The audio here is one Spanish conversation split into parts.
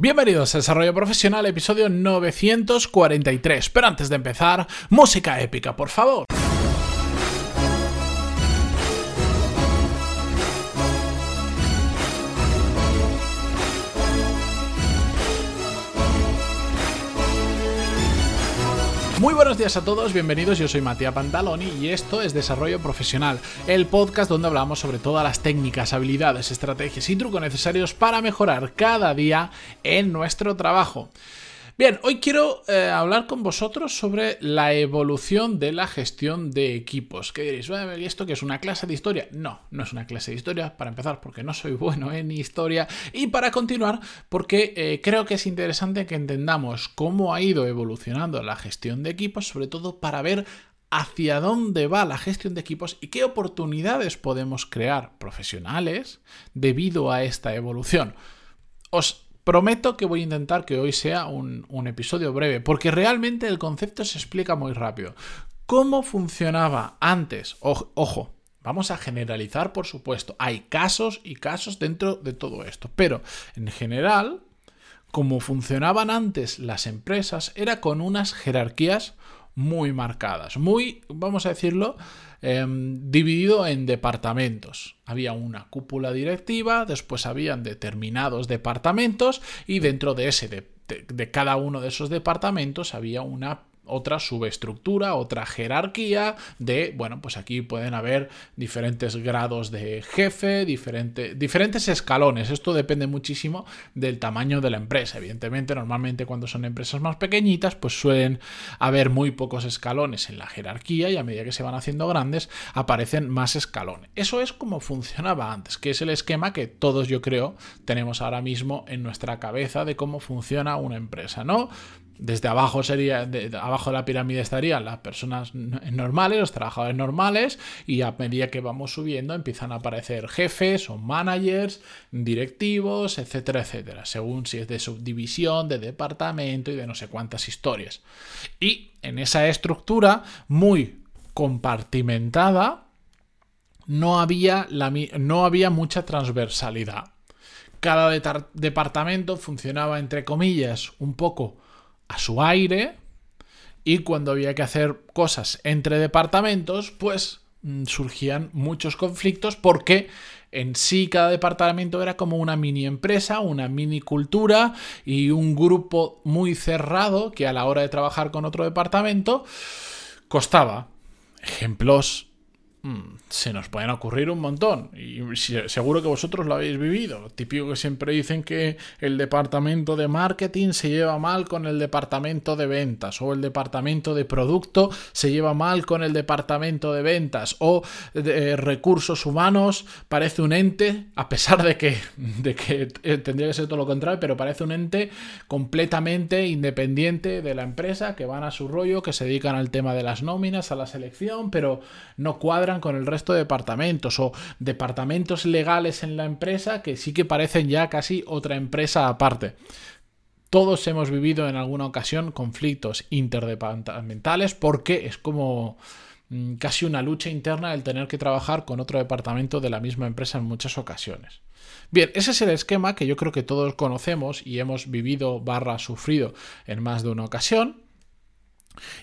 Bienvenidos a Desarrollo Profesional, episodio 943. Pero antes de empezar, música épica, por favor. Muy buenos días a todos, bienvenidos, yo soy Matías Pantaloni y esto es Desarrollo Profesional, el podcast donde hablamos sobre todas las técnicas, habilidades, estrategias y trucos necesarios para mejorar cada día en nuestro trabajo. Bien, hoy quiero eh, hablar con vosotros sobre la evolución de la gestión de equipos. ¿Qué diréis? ¿Y esto que es una clase de historia? No, no es una clase de historia, para empezar, porque no soy bueno en historia, y para continuar, porque eh, creo que es interesante que entendamos cómo ha ido evolucionando la gestión de equipos, sobre todo para ver hacia dónde va la gestión de equipos y qué oportunidades podemos crear profesionales debido a esta evolución. Os Prometo que voy a intentar que hoy sea un, episodio breve, porque realmente el concepto se explica muy rápido. ¿Cómo funcionaba antes? ojo, vamos a generalizar, por supuesto. Hay casos y casos dentro de todo esto, pero en general, como funcionaban antes las empresas, era con unas jerarquías muy marcadas, muy, vamos a decirlo, Em, dividido en departamentos. Había una cúpula directiva, después habían determinados departamentos y dentro de ese de cada uno de esos departamentos había una otra subestructura, otra jerarquía de, bueno, pues aquí pueden haber diferentes grados de jefe, diferentes escalones. Esto depende muchísimo del tamaño de la empresa. Evidentemente, normalmente cuando son empresas más pequeñitas, pues suelen haber muy pocos escalones en la jerarquía y a medida que se van haciendo grandes, aparecen más escalones. Eso es como funcionaba antes, que es el esquema que todos yo creo tenemos ahora mismo en nuestra cabeza de cómo funciona una empresa, ¿no? Desde abajo sería, de, abajo de la pirámide estarían las personas normales, los trabajadores normales, y a medida que vamos subiendo empiezan a aparecer jefes o managers, directivos, etcétera, etcétera, según si es de subdivisión, de departamento y de no sé cuántas historias. Y en esa estructura muy compartimentada, no había, la, no había mucha transversalidad. Cada departamento funcionaba, entre comillas, un poco a su aire y cuando había que hacer cosas entre departamentos, pues mm, surgían muchos conflictos porque en sí cada departamento era como una mini empresa, una mini cultura y un grupo muy cerrado que a la hora de trabajar con otro departamento costaba. Ejemplos se nos pueden ocurrir un montón y seguro que vosotros lo habéis vivido. Típico que siempre dicen que el departamento de marketing se lleva mal con el departamento de ventas o el departamento de producto se lleva mal con el departamento de ventas o de, eh, recursos humanos parece un ente a pesar de que, de que eh, tendría que ser todo lo contrario, pero parece un ente completamente independiente de la empresa que van a su rollo, que se dedican al tema de las nóminas, a la selección, pero no cuadra con el resto de departamentos o departamentos legales en la empresa que sí que parecen ya casi otra empresa aparte. Todos hemos vivido en alguna ocasión conflictos interdepartamentales porque es como mm, casi una lucha interna el tener que trabajar con otro departamento de la misma empresa en muchas ocasiones. Bien, ese es el esquema que yo creo que todos conocemos y hemos vivido barra sufrido en más de una ocasión.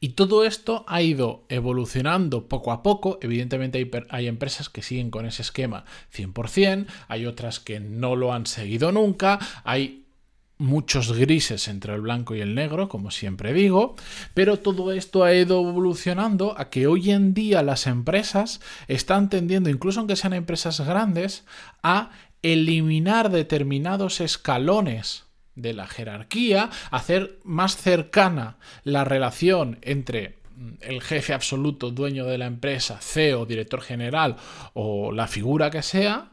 Y todo esto ha ido evolucionando poco a poco. Evidentemente hay, empresas que siguen con ese esquema 100%, hay otras que no lo han seguido nunca, hay muchos grises entre el blanco y el negro, como siempre digo, pero todo esto ha ido evolucionando a que hoy en día las empresas están tendiendo, incluso aunque sean empresas grandes, a eliminar determinados escalones de la jerarquía, hacer más cercana la relación entre mm, el jefe absoluto, dueño de la empresa, CEO, director general o la figura que sea,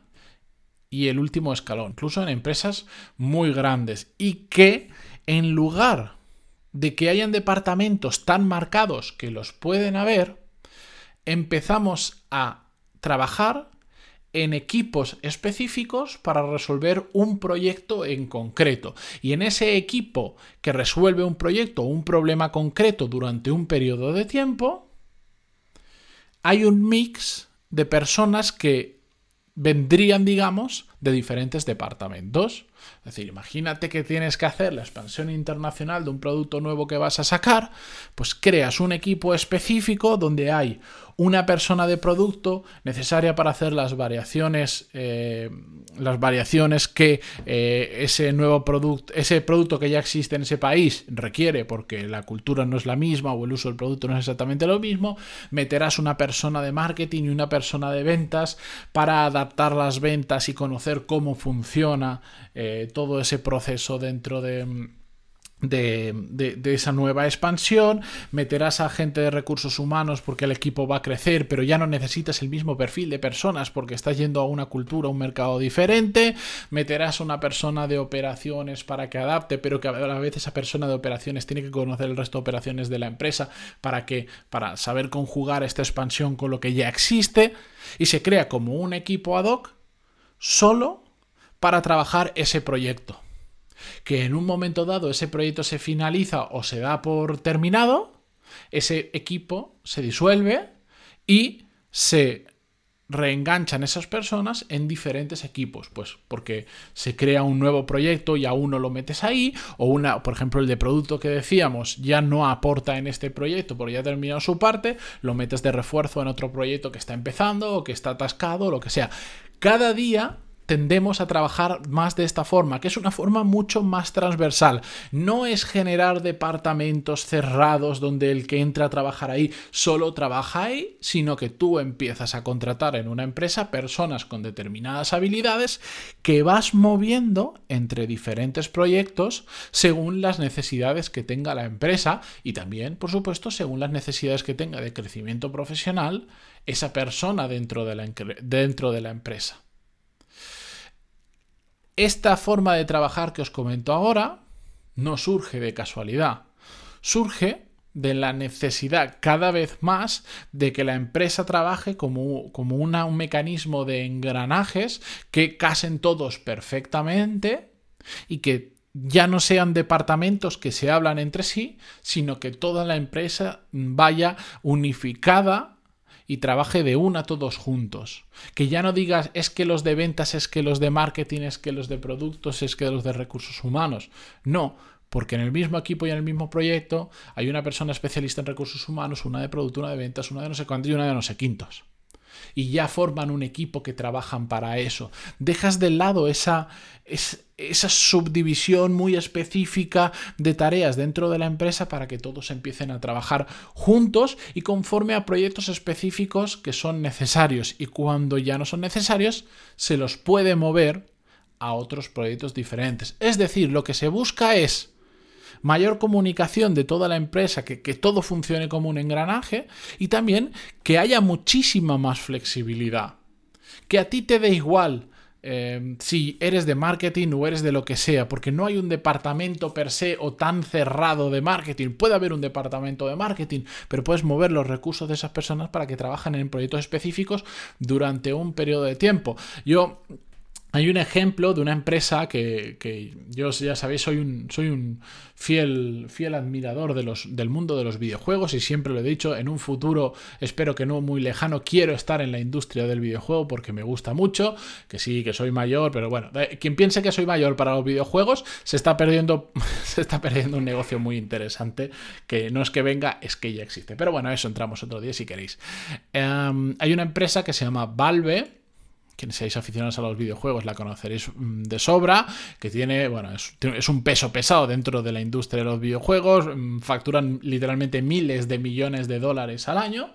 y el último escalón, incluso en empresas muy grandes, y que en lugar de que hayan departamentos tan marcados que los pueden haber, empezamos a trabajar en equipos específicos para resolver un proyecto en concreto. Y en ese equipo que resuelve un proyecto o un problema concreto durante un periodo de tiempo, hay un mix de personas que vendrían, digamos, de diferentes departamentos. Es decir, imagínate que tienes que hacer la expansión internacional de un producto nuevo que vas a sacar, pues creas un equipo específico donde hay una persona de producto necesaria para hacer las variaciones, eh, las variaciones que eh, ese nuevo producto, ese producto que ya existe en ese país requiere, porque la cultura no es la misma o el uso del producto no es exactamente lo mismo. Meterás una persona de marketing y una persona de ventas para adaptar las ventas y conocer cómo funciona eh, todo ese proceso dentro de de, esa nueva expansión, meterás a gente de recursos humanos porque el equipo va a crecer, pero ya no necesitas el mismo perfil de personas porque estás yendo a una cultura, un mercado diferente, meterás a una persona de operaciones para que adapte, pero que a la vez esa persona de operaciones tiene que conocer el resto de operaciones de la empresa para que para saber conjugar esta expansión con lo que ya existe. Y se crea como un equipo ad hoc solo para trabajar ese proyecto que en un momento dado ese proyecto se finaliza o se da por terminado, ese equipo se disuelve y se reenganchan esas personas en diferentes equipos, pues porque se crea un nuevo proyecto y a uno lo metes ahí, o una, por ejemplo, el de producto que decíamos ya no aporta en este proyecto porque ya ha terminado su parte, lo metes de refuerzo en otro proyecto que está empezando o que está atascado, o lo que sea. Cada día tendemos a trabajar más de esta forma, que es una forma mucho más transversal. No es generar departamentos cerrados donde el que entra a trabajar ahí solo trabaja ahí, sino que tú empiezas a contratar en una empresa personas con determinadas habilidades que vas moviendo entre diferentes proyectos según las necesidades que tenga la empresa y también, por supuesto, según las necesidades que tenga de crecimiento profesional esa persona dentro de la, dentro de la empresa. Esta forma de trabajar que os comento ahora no surge de casualidad, surge de la necesidad cada vez más de que la empresa trabaje como, como un mecanismo de engranajes que casen todos perfectamente y que ya no sean departamentos que se hablan entre sí, sino que toda la empresa vaya unificada y trabaje de una todos juntos. Que ya no digas es que los de ventas, es que los de marketing, es que los de productos, es que los de recursos humanos. No, porque en el mismo equipo y en el mismo proyecto hay una persona especialista en recursos humanos, una de producto, una de ventas, una de no sé cuántos y una de no sé quintos. Y ya forman un equipo que trabajan para eso. Dejas de lado esa, esa subdivisión muy específica de tareas dentro de la empresa para que todos empiecen a trabajar juntos y conforme a proyectos específicos que son necesarios y cuando ya no son necesarios se los puede mover a otros proyectos diferentes. Es decir, lo que se busca es mayor comunicación de toda la empresa, que, que todo funcione como un engranaje y también que haya muchísima más flexibilidad. Que a ti te dé igual Em, si eres de marketing o eres de lo que sea, porque no hay un departamento per se o tan cerrado de marketing. Puede haber un departamento de marketing, pero puedes mover los recursos de esas personas para que trabajen en proyectos específicos durante un periodo de tiempo. Yo hay un ejemplo de una empresa que, yo ya sabéis, soy un, soy un fiel, fiel admirador del mundo de los videojuegos y siempre lo he dicho, en un futuro, espero que no muy lejano, quiero estar en la industria del videojuego porque me gusta mucho, que sí, que soy mayor, pero bueno, quien piense que soy mayor para los videojuegos se está perdiendo, se está perdiendo un negocio muy interesante que no es que venga, es que ya existe. Pero bueno, eso entramos otro día si queréis. Em, hay una empresa que se llama Valve, quienes seáis aficionados a los videojuegos la conoceréis mm, de sobra, que tiene, bueno, es, un peso pesado dentro de la industria de los videojuegos, mm, facturan literalmente miles de millones de dólares al año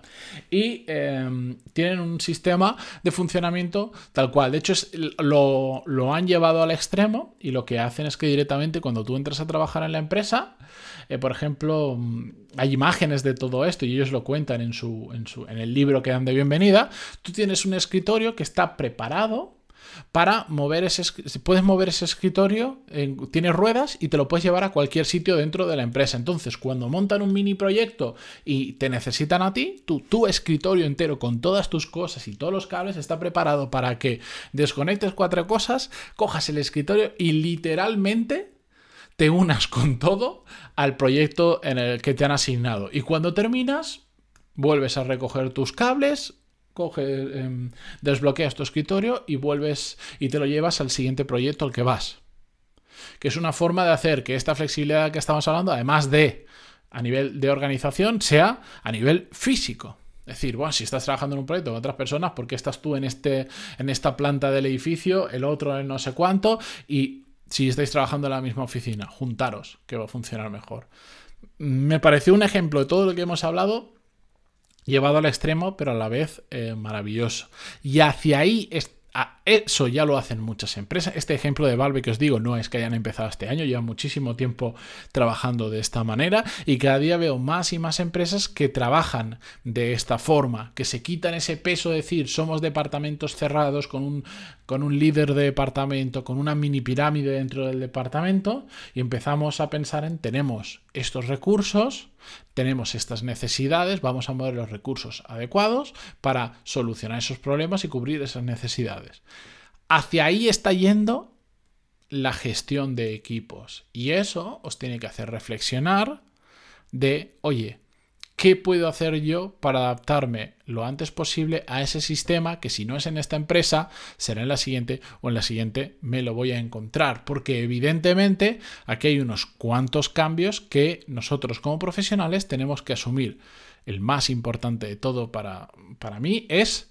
y em, tienen un sistema de funcionamiento tal cual. De hecho, lo, lo han llevado al extremo y lo que hacen es que directamente cuando tú entras a trabajar en la empresa, eh, por ejemplo, mm, hay imágenes de todo esto y ellos lo cuentan en, su, en, su, en el libro que dan de bienvenida. Tú tienes un escritorio que está preparado para mover ese puedes mover ese escritorio, tiene ruedas y te lo puedes llevar a cualquier sitio dentro de la empresa. Entonces, cuando montan un mini proyecto y te necesitan a ti, tu escritorio entero con todas tus cosas y todos los cables está preparado para que desconectes cuatro cosas, cojas el escritorio y literalmente te unas con todo al proyecto en el que te han asignado. Y cuando terminas, vuelves a recoger tus cables, coges, em, desbloqueas tu escritorio y vuelves y te lo llevas al siguiente proyecto al que vas. que es una forma de hacer que esta flexibilidad que estamos hablando, además de a nivel de organización, sea a nivel físico. Es decir, bueno, si estás trabajando en un proyecto con otras personas, ¿por qué estás tú en, este, en esta planta del edificio, el otro en no sé cuánto? Y si estáis trabajando en la misma oficina, juntaros, que va a funcionar mejor. Me pareció un ejemplo de todo lo que hemos hablado llevado al extremo, pero a la vez eh, maravilloso. Y hacia ahí eso ya lo hacen muchas empresas. Este ejemplo de Valve que os digo no es que hayan empezado este año, llevan muchísimo tiempo trabajando de esta manera y cada día veo más y más empresas que trabajan de esta forma, que se quitan ese peso de decir somos departamentos cerrados con un, con un líder de departamento, con una mini pirámide dentro del departamento y empezamos a pensar en tenemos estos recursos, tenemos estas necesidades, vamos a mover los recursos adecuados para solucionar esos problemas y cubrir esas necesidades. Hacia ahí está yendo la gestión de equipos y eso os tiene que hacer reflexionar de, oye, ¿qué puedo hacer yo para adaptarme lo antes posible a ese sistema que si no es en esta empresa, será en la siguiente o en la siguiente me lo voy a encontrar? Porque evidentemente aquí hay unos cuantos cambios que nosotros como profesionales tenemos que asumir. El más importante de todo para, para mí es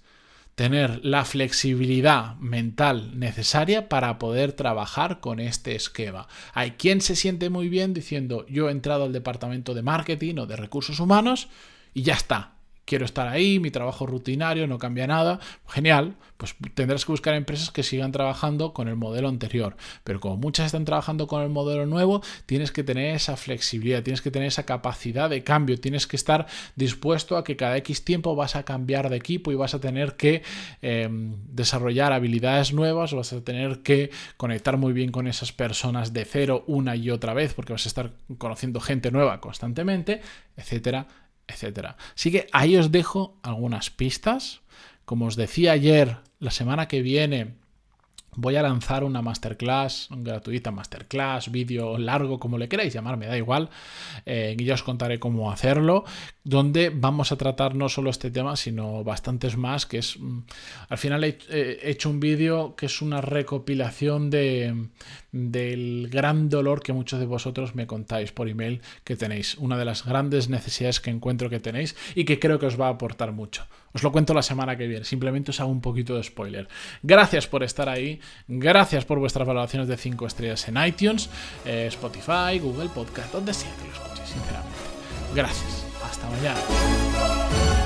tener la flexibilidad mental necesaria para poder trabajar con este esquema. Hay quien se siente muy bien diciendo yo he entrado al departamento de marketing o de recursos humanos y ya está, quiero estar ahí, mi trabajo rutinario, no cambia nada, genial, pues tendrás que buscar empresas que sigan trabajando con el modelo anterior. Pero como muchas están trabajando con el modelo nuevo, tienes que tener esa flexibilidad, tienes que tener esa capacidad de cambio, tienes que estar dispuesto a que cada X tiempo vas a cambiar de equipo y vas a tener que em, desarrollar habilidades nuevas, vas a tener que conectar muy bien con esas personas de cero una y otra vez, porque vas a estar conociendo gente nueva constantemente, etcétera, etcétera. Así que ahí os dejo algunas pistas. Como os decía ayer, la semana que viene voy a lanzar una masterclass, gratuita masterclass, vídeo largo, como le queráis llamar, me da igual, eh, y ya os contaré cómo hacerlo, donde vamos a tratar no solo este tema, sino bastantes más, que es, mm, al final he, hecho un vídeo que es una recopilación de, del gran dolor que muchos de vosotros me contáis por email que tenéis, una de las grandes necesidades que encuentro que tenéis y que creo que os va a aportar mucho. Os lo cuento la semana que viene, simplemente os hago un poquito de spoiler. Gracias por estar ahí, gracias por vuestras valoraciones de 5 estrellas en iTunes, eh, Spotify, Google Podcast, donde sea que lo escuchéis, sinceramente. Gracias, hasta mañana.